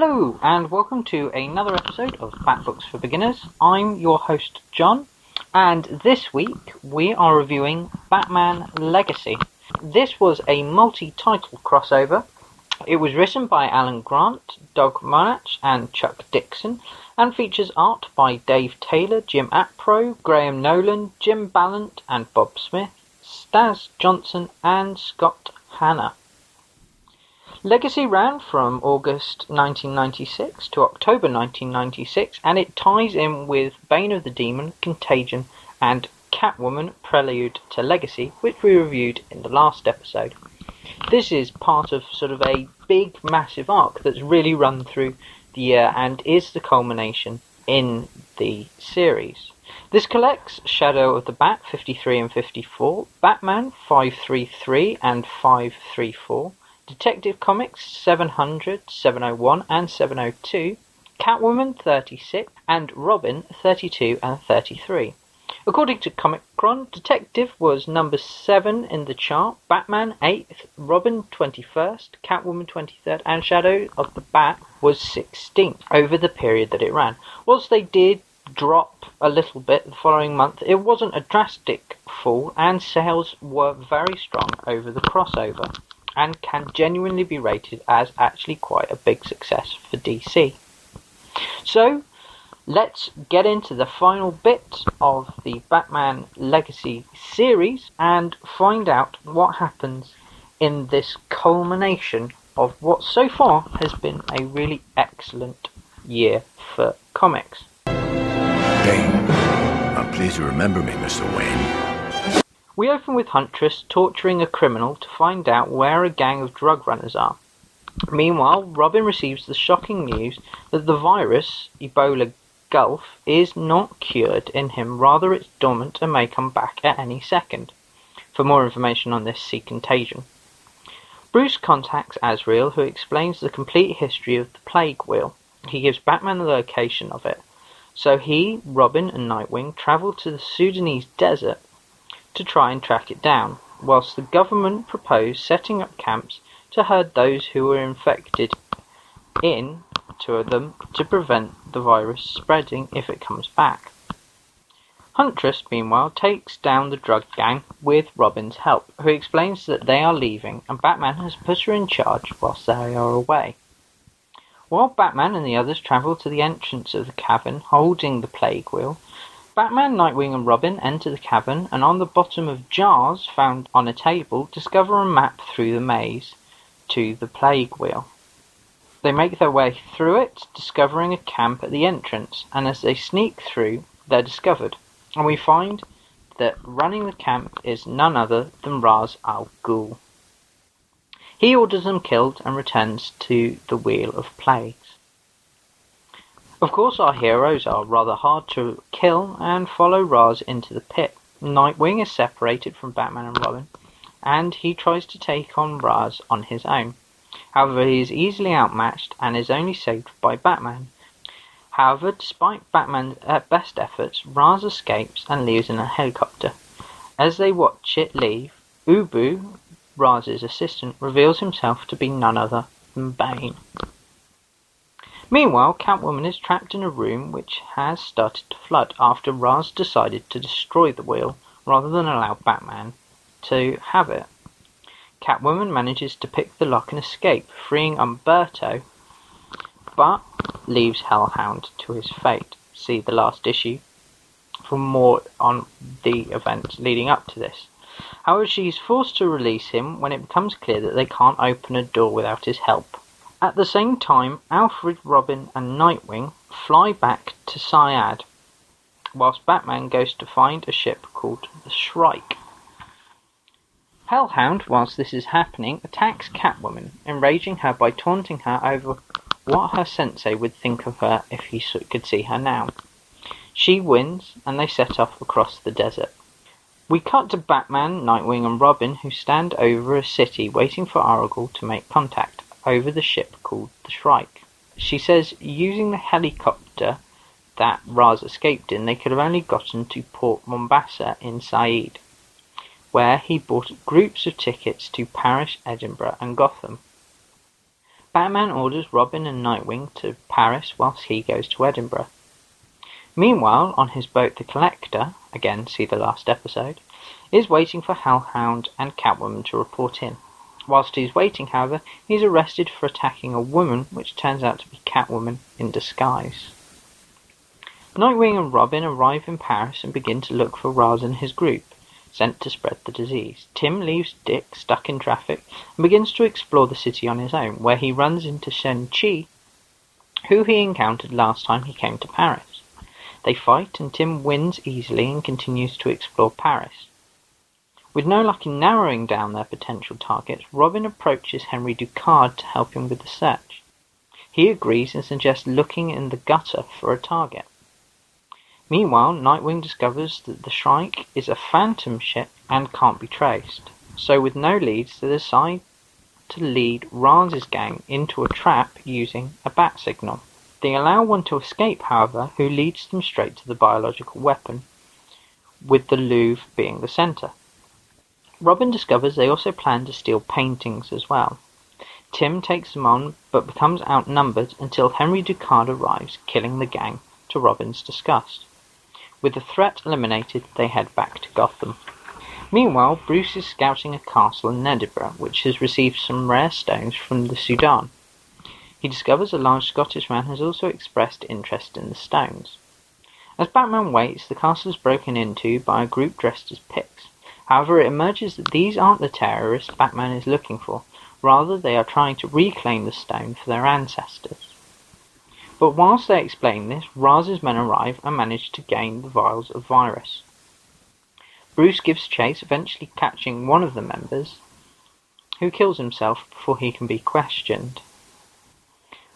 Hello, and welcome to another episode of Bat Books for Beginners. I'm your host, John, and this week we are reviewing Batman Legacy. This was a multi title crossover. It was written by Alan Grant, Doug Moench, and Chuck Dixon, and features art by Dave Taylor, Jim Aparo, Graham Nolan, Jim Balent, and Bob Smith, Staz Johnson, and Scott Hanna. Legacy ran from August 1996 to October 1996, and it ties in with Bane of the Demon, Contagion, and Catwoman Prelude to Legacy, which we reviewed in the last episode. This is part of sort of a big, massive arc that's really run through the year and is the culmination in the series. This collects Shadow of the Bat 53 and 54, Batman 533 and 534, Detective Comics 700, 701, and 702, Catwoman 36, and Robin 32 and 33. According to Comichron, Detective was number 7 in the chart, Batman 8th, Robin 21st, Catwoman 23rd, and Shadow of the Bat was 16th over the period that it ran. Whilst they did drop a little bit the following month, it wasn't a drastic fall, and sales were very strong over the crossover and can genuinely be rated as actually quite a big success for DC. So, let's get into the final bit of the Batman Legacy series and find out what happens in this culmination of what so far has been a really excellent year for comics. Bane, I'm pleased you remember me, Mr. Wayne. We open with Huntress torturing a criminal to find out where a gang of drug runners are. Meanwhile, Robin receives the shocking news that the virus, Ebola Gulf, is not cured in him, rather it's dormant and may come back at any second. For more information on this, see Contagion. Bruce contacts Azrael, who explains the complete history of the Plague Wheel. He gives Batman the location of it. So he, Robin, and Nightwing travel to the Sudanese desert to try and track it down, whilst the government proposed setting up camps to herd those who were infected in to them to prevent the virus spreading if it comes back. Huntress, meanwhile, takes down the drug gang with Robin's help, who explains that they are leaving and Batman has put her in charge whilst they are away. While Batman and the others travel to the entrance of the cavern holding the plague wheel, Batman, Nightwing and Robin enter the cavern and on the bottom of jars found on a table discover a map through the maze to the Plague Wheel. They make their way through it, discovering a camp at the entrance, and as they sneak through, they're discovered, and we find that running the camp is none other than Ra's al Ghul. He orders them killed and returns to the Wheel of Plagues. Of course our heroes are rather hard to kill and follow Ra's into the pit. Nightwing is separated from Batman and Robin, and he tries to take on Ra's on his own. However, he is easily outmatched and is only saved by Batman. However, despite Batman's uh, best efforts, Ra's escapes and leaves in a helicopter. As they watch it leave, Ubu, Raz's assistant, reveals himself to be none other than Bane. Meanwhile, Catwoman is trapped in a room which has started to flood after Ra's decided to destroy the wheel rather than allow Batman to have it. Catwoman manages to pick the lock and escape, freeing Umberto, but leaves Hellhound to his fate. See the last issue for more on the events leading up to this. However, she is forced to release him when it becomes clear that they can't open a door without his help. At the same time, Alfred, Robin and Nightwing fly back to Syad, whilst Batman goes to find a ship called the Shrike. Hellhound, whilst this is happening, attacks Catwoman, enraging her by taunting her over what her sensei would think of her if he could see her now. She wins, and they set off across the desert. We cut to Batman, Nightwing, and Robin, who stand over a city waiting for Argyle to make contact over the ship called the Shrike. She says using the helicopter that Ra's escaped in, they could have only gotten to Port Mombasa in Said, where he bought groups of tickets to Paris, Edinburgh, and Gotham. Batman orders Robin and Nightwing to Paris whilst he goes to Edinburgh. Meanwhile, on his boat the Collector, again see the last episode, is waiting for Hellhound and Catwoman to report in. Whilst he's waiting, however, he's arrested for attacking a woman, which turns out to be Catwoman in disguise. Nightwing and Robin arrive in Paris and begin to look for Ra's and his group, sent to spread the disease. Tim leaves Dick stuck in traffic and begins to explore the city on his own, where he runs into Shen Chi, who he encountered last time he came to Paris. They fight and Tim wins easily and continues to explore Paris. With no luck in narrowing down their potential targets, Robin approaches Henry Ducard to help him with the search. He agrees and suggests looking in the gutter for a target. Meanwhile, Nightwing discovers that the Shrike is a phantom ship and can't be traced. So with no leads, they decide to lead Raz's gang into a trap using a bat signal. They allow one to escape, however, who leads them straight to the biological weapon, with the Louvre being the center. Robin discovers they also plan to steal paintings as well. Tim takes them on, but becomes outnumbered until Henry Ducard arrives, killing the gang, to Robin's disgust. With the threat eliminated, they head back to Gotham. Meanwhile, Bruce is scouting a castle in Edinburgh, which has received some rare stones from the Sudan. He discovers a large Scottish man has also expressed interest in the stones. As Batman waits, the castle is broken into by a group dressed as Picts. However, it emerges that these aren't the terrorists Batman is looking for, rather they are trying to reclaim the stone for their ancestors. But whilst they explain this, Raz's men arrive and manage to gain the vials of virus. Bruce gives chase, eventually catching one of the members, who kills himself before he can be questioned.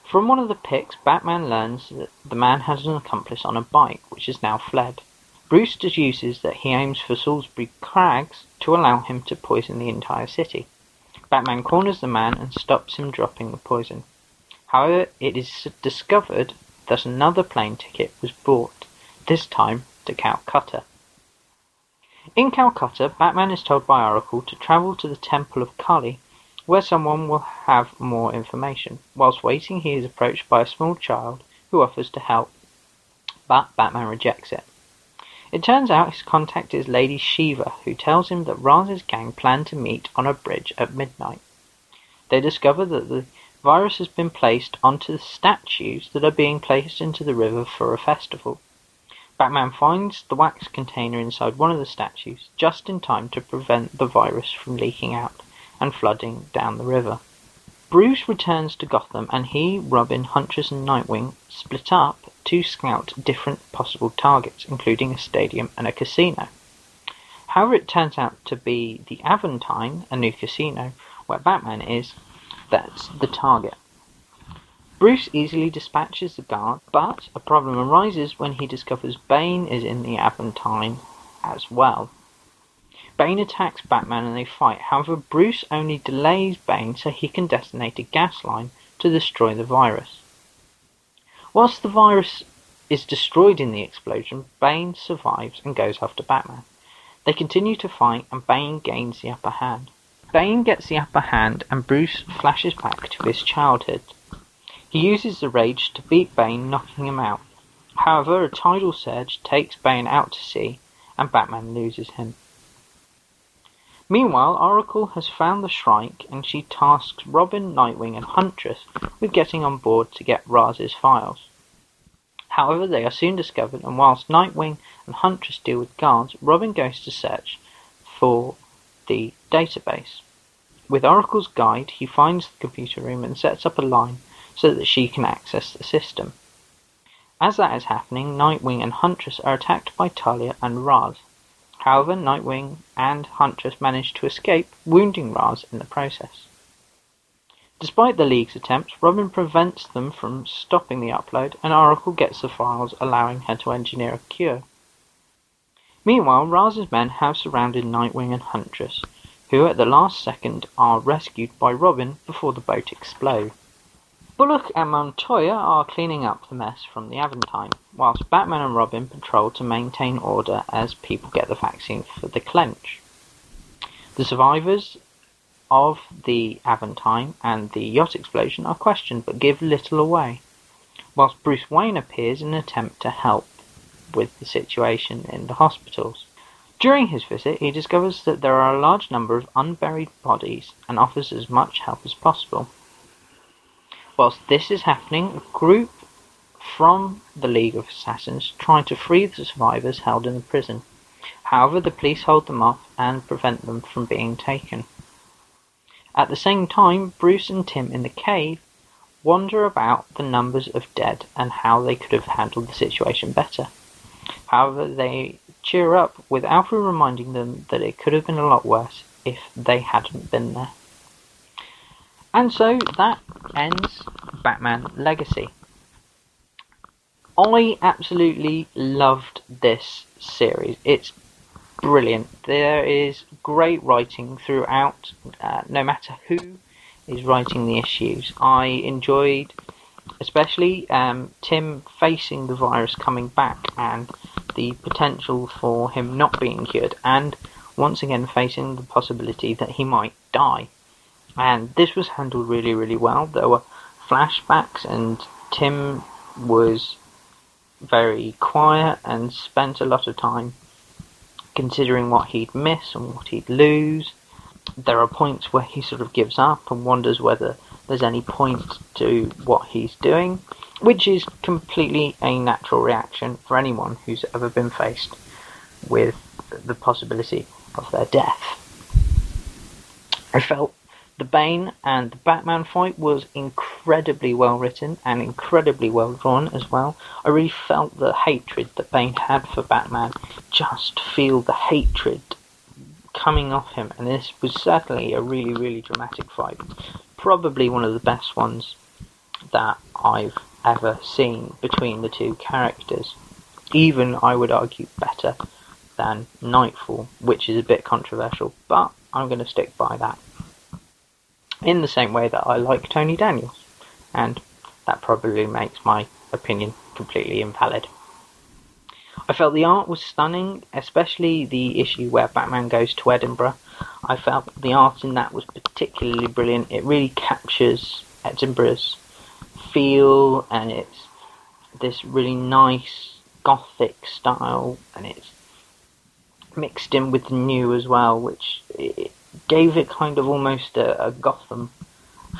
From one of the Picts, Batman learns that the man has an accomplice on a bike, which has now fled. Bruce deduces that he aims for Salisbury Crags to allow him to poison the entire city. Batman corners the man and stops him dropping the poison. However, it is discovered that another plane ticket was bought, this time to Calcutta. In Calcutta, Batman is told by Oracle to travel to the Temple of Kali where someone will have more information. Whilst waiting, he is approached by a small child who offers to help, but Batman rejects it. It turns out his contact is Lady Shiva, who tells him that Raz's gang plan to meet on a bridge at midnight. They discover that the virus has been placed onto the statues that are being placed into the river for a festival. Batman finds the wax container inside one of the statues just in time to prevent the virus from leaking out and flooding down the river. Bruce returns to Gotham and he, Robin, Huntress and Nightwing split up to scout different possible targets, including a stadium and a casino. However, it turns out to be the Aventine, a new casino, where Batman is, that's the target. Bruce easily dispatches the guard, but a problem arises when he discovers Bane is in the Aventine as well. Bane attacks Batman and they fight. However, Bruce only delays Bane so he can detonate a gas line to destroy the virus. Whilst the virus is destroyed in the explosion, Bane survives and goes after Batman. They continue to fight and Bane gains the upper hand. Bane gets the upper hand and Bruce flashes back to his childhood. He uses the rage to beat Bane, knocking him out. However, a tidal surge takes Bane out to sea and Batman loses him. Meanwhile, Oracle has found the Shrike and she tasks Robin, Nightwing and Huntress with getting on board to get Raz's files. However, they are soon discovered and whilst Nightwing and Huntress deal with guards, Robin goes to search for the database. With Oracle's guide, he finds the computer room and sets up a line so that she can access the system. As that is happening, Nightwing and Huntress are attacked by Talia and Ra's. However, Nightwing and Huntress manage to escape, wounding Ra's in the process. Despite the League's attempts, Robin prevents them from stopping the upload, and Oracle gets the files, allowing her to engineer a cure. Meanwhile, Raz's men have surrounded Nightwing and Huntress, who at the last second are rescued by Robin before the boat explodes. Bullock and Montoya are cleaning up the mess from the Aventine, whilst Batman and Robin patrol to maintain order as people get the vaccine for the clench. The survivors of the Aventine and the yacht explosion are questioned but give little away, whilst Bruce Wayne appears in an attempt to help with the situation in the hospitals. During his visit, he discovers that there are a large number of unburied bodies and offers as much help as possible. Whilst this is happening, a group from the League of Assassins try to free the survivors held in the prison. However, the police hold them off and prevent them from being taken. At the same time, Bruce and Tim in the cave wonder about the numbers of dead and how they could have handled the situation better. However, they cheer up with Alfred reminding them that it could have been a lot worse if they hadn't been there. And so that ends Batman Legacy. I absolutely loved this series. It's brilliant. There is great writing throughout, uh, no matter who is writing the issues. I enjoyed, especially um, Tim facing the virus coming back and the potential for him not being cured, and once again facing the possibility that he might die. And this was handled really, really well. There were flashbacks, and Tim was very quiet and spent a lot of time considering what he'd miss and what he'd lose. There are points where he sort of gives up and wonders whether there's any point to what he's doing, which is completely a natural reaction for anyone who's ever been faced with the possibility of their death. I felt the Bane and the Batman fight was incredibly well written and incredibly well drawn as well. I really felt the hatred that Bane had for Batman, just feel the hatred coming off him, and this was certainly a really, really dramatic fight. Probably one of the best ones that I've ever seen between the two characters. Even, I would argue, better than Knightfall, which is a bit controversial, but I'm going to stick by that in the same way that I like Tony Daniels, and that probably makes my opinion completely invalid. I felt the art was stunning, especially the issue where Batman goes to Edinburgh. I felt the art in that was particularly brilliant. It really captures Edinburgh's feel, and it's this really nice gothic style, and it's mixed in with the new as well, which gave it kind of almost a, a Gotham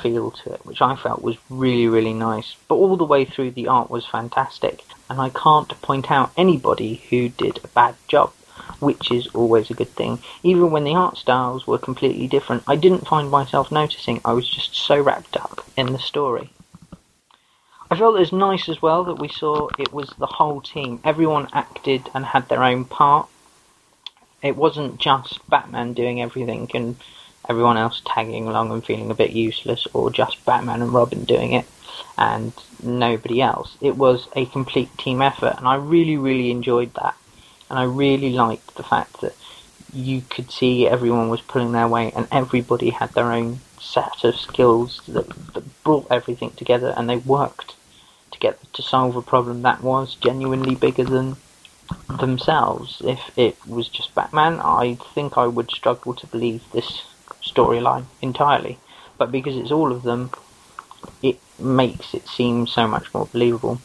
feel to it, which I felt was really, really nice. But all the way through, the art was fantastic, and I can't point out anybody who did a bad job, which is always a good thing. Even when the art styles were completely different, I didn't find myself noticing, I was just so wrapped up in the story. I felt it was nice as well that we saw it was the whole team. Everyone acted and had their own part, it wasn't just Batman doing everything and everyone else tagging along and feeling a bit useless, or just Batman and Robin doing it and nobody else. It was a complete team effort, and I really, really enjoyed that. And I really liked the fact that you could see everyone was pulling their weight, and everybody had their own set of skills that, that brought everything together, and they worked together to solve a problem that was genuinely bigger than themselves. If it was just Batman, I think I would struggle to believe this storyline entirely. But because it's all of them, it makes it seem so much more believable.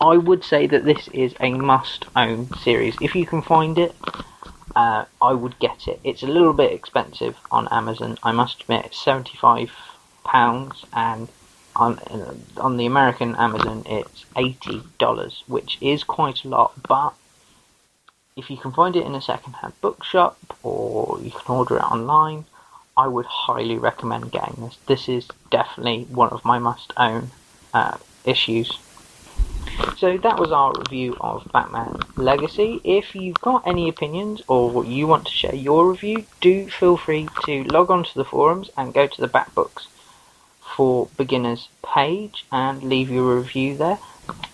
I would say that this is a must own series. If you can find it, uh, I would get it. It's a little bit expensive on Amazon, I must admit, it's £75 and on on the American Amazon it's eighty dollars, which is quite a lot. But if you can find it in a second-hand bookshop or you can order it online, I would highly recommend getting this. This is definitely one of my must-own uh, issues. So that was our review of Batman Legacy. If you've got any opinions or you want to share your review, do feel free to log on to the forums and go to the Bat Books for beginners page and leave your review there.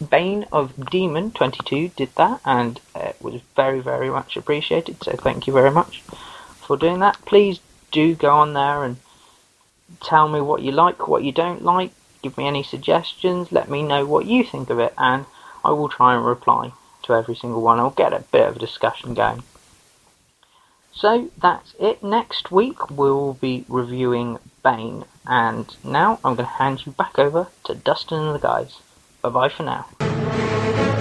Bane of Demon 22 did that and it was very very much appreciated so thank you very much for doing that. Please do go on there and tell me what you like, what you don't like, give me any suggestions, let me know what you think of it and I will try and reply to every single one. I'll get a bit of a discussion going. So that's it. Next week we'll be reviewing Bane. And now I'm going to hand you back over to Dustin and the guys. Bye bye for now.